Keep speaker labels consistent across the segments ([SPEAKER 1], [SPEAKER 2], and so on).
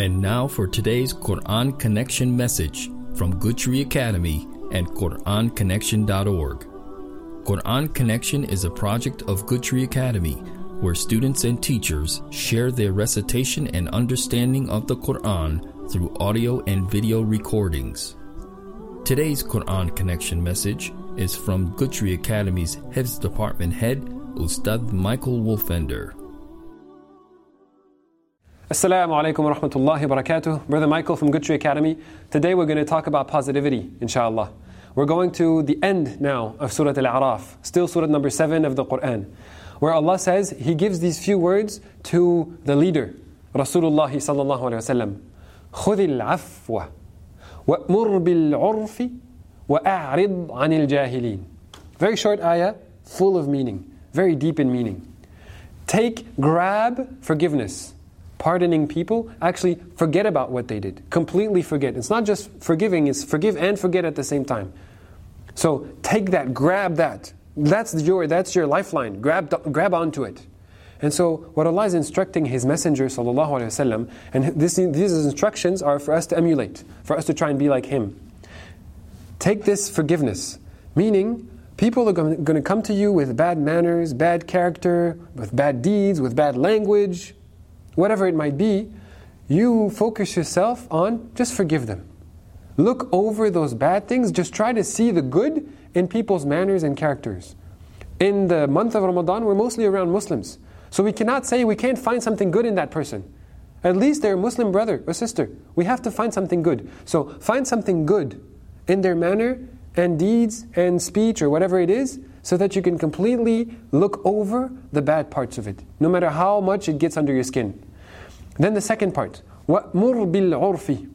[SPEAKER 1] And now for today's Quran Connection message from Good Tree Academy and QuranConnection.org. Quran Connection is a project of Good Tree Academy where students and teachers share their recitation and understanding of the Quran through audio and video recordings. Today's Quran Connection message is from Good Tree Academy's Hifz Department Head, Ustad Michael Wolfender.
[SPEAKER 2] Assalamu alaikum wa rahmatullahi wa barakatuh. Brother Michael from Good Tree Academy. Today we're going to talk about positivity, inshallah. We're going to the end now of Surah Al-A'raf, still Surah number 7 of the Quran, where Allah says He gives these few words to the leader, Rasulullah sallallahu alayhi wa sallam. خُذِ الْعَفْوَ وَأْمُرْ بِالْعُرْفِ وَأَعْرِضْ عَنِ الْجَاهِلِينَ Very short ayah, full of meaning, very deep in meaning. Take, grab forgiveness pardoning people, actually forget about what they did. Completely forget. It's not just forgiving, it's forgive and forget at the same time. So take that, grab that. That's your, that's your lifeline. Grab, grab onto it. And so, what Allah is instructing His Messenger, وسلم, and this, these instructions are for us to emulate, for us to try and be like Him. Take this forgiveness, meaning people are going to come to you with bad manners, bad character, with bad deeds, with bad language, whatever it might be, you focus yourself on just forgive them. Look over those bad things, just try to see the good in people's manners and characters. In the month of Ramadan, we're mostly around Muslims. So we cannot say we can't find something good in that person. At least they're a Muslim brother or sister. We have to find something good. So find something good in their manner and deeds and speech or whatever it is so that you can completely look over the bad parts of it, no matter how much it gets under your skin. Then the second part, وَأْمُرْ بِالْعُرْفِ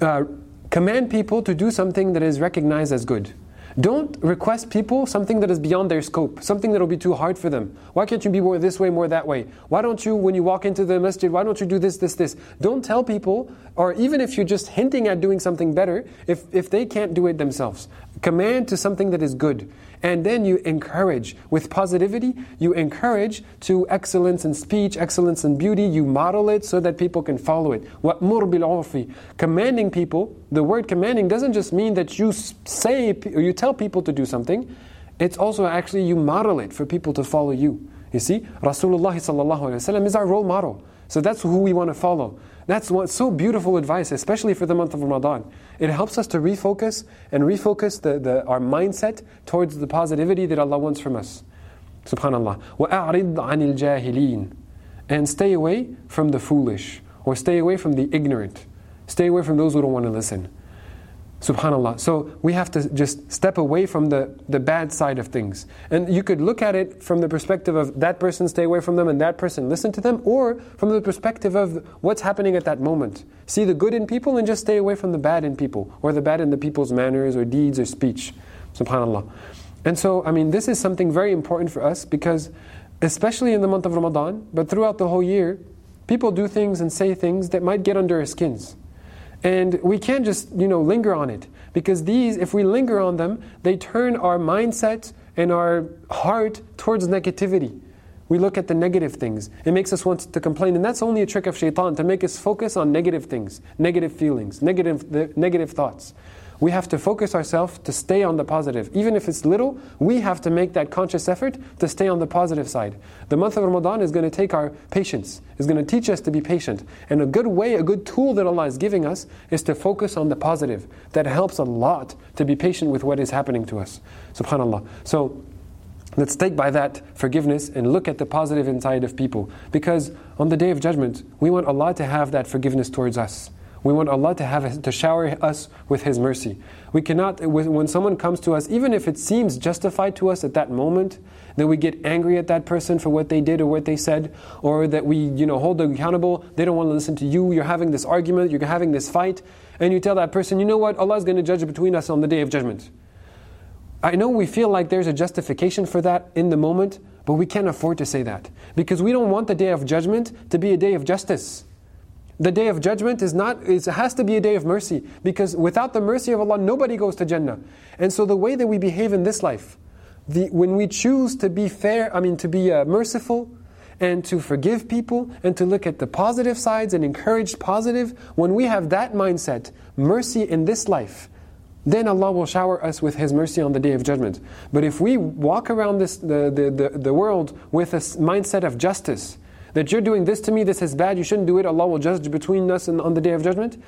[SPEAKER 2] uh, Command people to do something that is recognized as good. Don't request people something that is beyond their scope, something that will be too hard for them. Why can't you be more this way, more that way? Why don't you, when you walk into the masjid, why don't you do this, this, this? Don't tell people, or even if you're just hinting at doing something better, if, if they can't do it themselves. Command to something that is good. And then you encourage with positivity, you encourage to excellence in speech, excellence in beauty, you model it so that people can follow it. وَأْمُرْ بِالْعُرْفِ Commanding people, the word commanding doesn't just mean that you say or you tell people to do something, it's also actually you model it for people to follow you. You see, Rasulullah is our role model. So that's who we want to follow. That's what, so beautiful advice, especially for the month of Ramadan. It helps us to refocus and refocus the, the, our mindset towards the positivity that Allah wants from us. Subhanallah. وَأَعْرِضْ عَنِ الْجَاهِلِينَ And stay away from the foolish, or stay away from the ignorant. Stay away from those who don't want to listen. Subhanallah. So we have to just step away from the, the bad side of things. And you could look at it from the perspective of that person stay away from them and that person listen to them, or from the perspective of what's happening at that moment. See the good in people and just stay away from the bad in people, or the bad in the people's manners or deeds or speech. Subhanallah. And so, I mean, this is something very important for us because, especially in the month of Ramadan, but throughout the whole year, people do things and say things that might get under our skins. And we can't just, you know, linger on it. Because these, if we linger on them, they turn our mindset and our heart towards negativity. We look at the negative things. It makes us want to complain. And that's only a trick of shaitan, to make us focus on negative things, negative feelings, negative, negative thoughts. We have to focus ourselves to stay on the positive. Even if it's little, we have to make that conscious effort to stay on the positive side. The month of Ramadan is going to take our patience, is going to teach us to be patient. And a good way, a good tool that Allah is giving us is to focus on the positive. That helps a lot to be patient with what is happening to us. SubhanAllah. So, Let's take by that forgiveness and look at the positive inside of people. Because on the day of judgment, we want Allah to have that forgiveness towards us. We want Allah to have to shower us with His mercy. We cannot, when someone comes to us, even if it seems justified to us at that moment, that we get angry at that person for what they did or what they said, or that we, you know, hold them accountable. They don't want to listen to you. You're having this argument. You're having this fight, and you tell that person, you know what? Allah is going to judge between us on the day of judgment. I know we feel like there's a justification for that in the moment, but we can't afford to say that because we don't want the day of judgment to be a day of justice. The day of judgment is not, it has to be a day of mercy because without the mercy of Allah, nobody goes to Jannah. And so the way that we behave in this life, the, when we choose to be fair, I mean to be uh, merciful, and to forgive people and to look at the positive sides and encourage positive, when we have that mindset, mercy in this life, then Allah will shower us with His mercy on the Day of Judgment. But if we walk around this, the, the, the, the world with a mindset of justice, that you're doing this to me, this is bad, you shouldn't do it, Allah will judge between us on the Day of Judgment,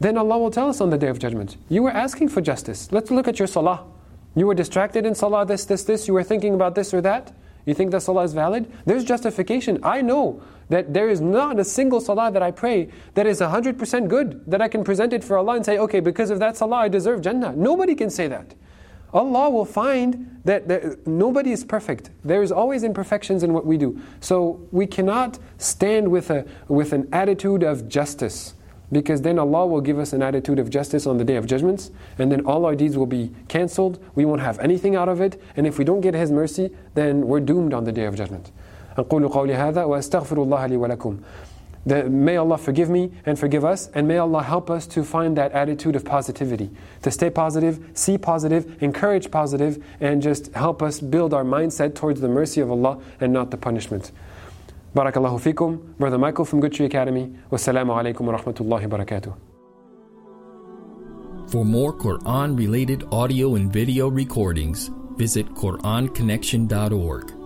[SPEAKER 2] then Allah will tell us on the Day of Judgment, you were asking for justice. Let's look at your salah. You were distracted in salah, this, this, this, you were thinking about this or that. You think that salah is valid? There's justification. I know that there is not a single salah that I pray that is 100% good, that I can present it for Allah and say, okay, because of that salah I deserve Jannah. Nobody can say that. Allah will find that, that nobody is perfect. There is always imperfections in what we do. So we cannot stand with, a, with an attitude of justice because then Allah will give us an attitude of justice on the day of judgments, and then all our deeds will be cancelled. We won't have anything out of it, and if we don't get His mercy, then we're doomed on the day of judgment. أقول قولي هذا وأستغفر الله لي ولكم. may Allah forgive me and forgive us, and may Allah help us to find that attitude of positivity, to stay positive, see positive, encourage positive, and just help us build our mindset towards the mercy of Allah and not the punishment. Barakallahu fikum, Brother Michael from Good Academy. Wassalamu alaikum wa rahmatullahi barakatuh.
[SPEAKER 1] For more Quran related audio and video recordings, visit QuranConnection.org.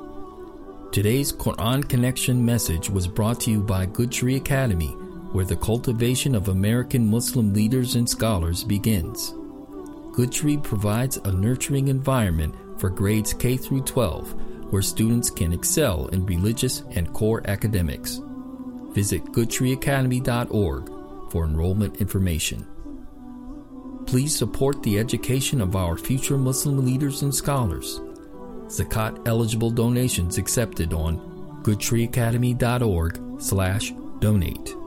[SPEAKER 1] Today's Quran Connection message was brought to you by Good Tree Academy, where the cultivation of American Muslim leaders and scholars begins. Good Tree provides a nurturing environment for grades K through 12 where students can excel in religious and core academics. Visit goodtreeacademy.org for enrollment information. Please support the education of our future Muslim leaders and scholars. Zakat eligible donations accepted on goodtreeacademy.org slash donate.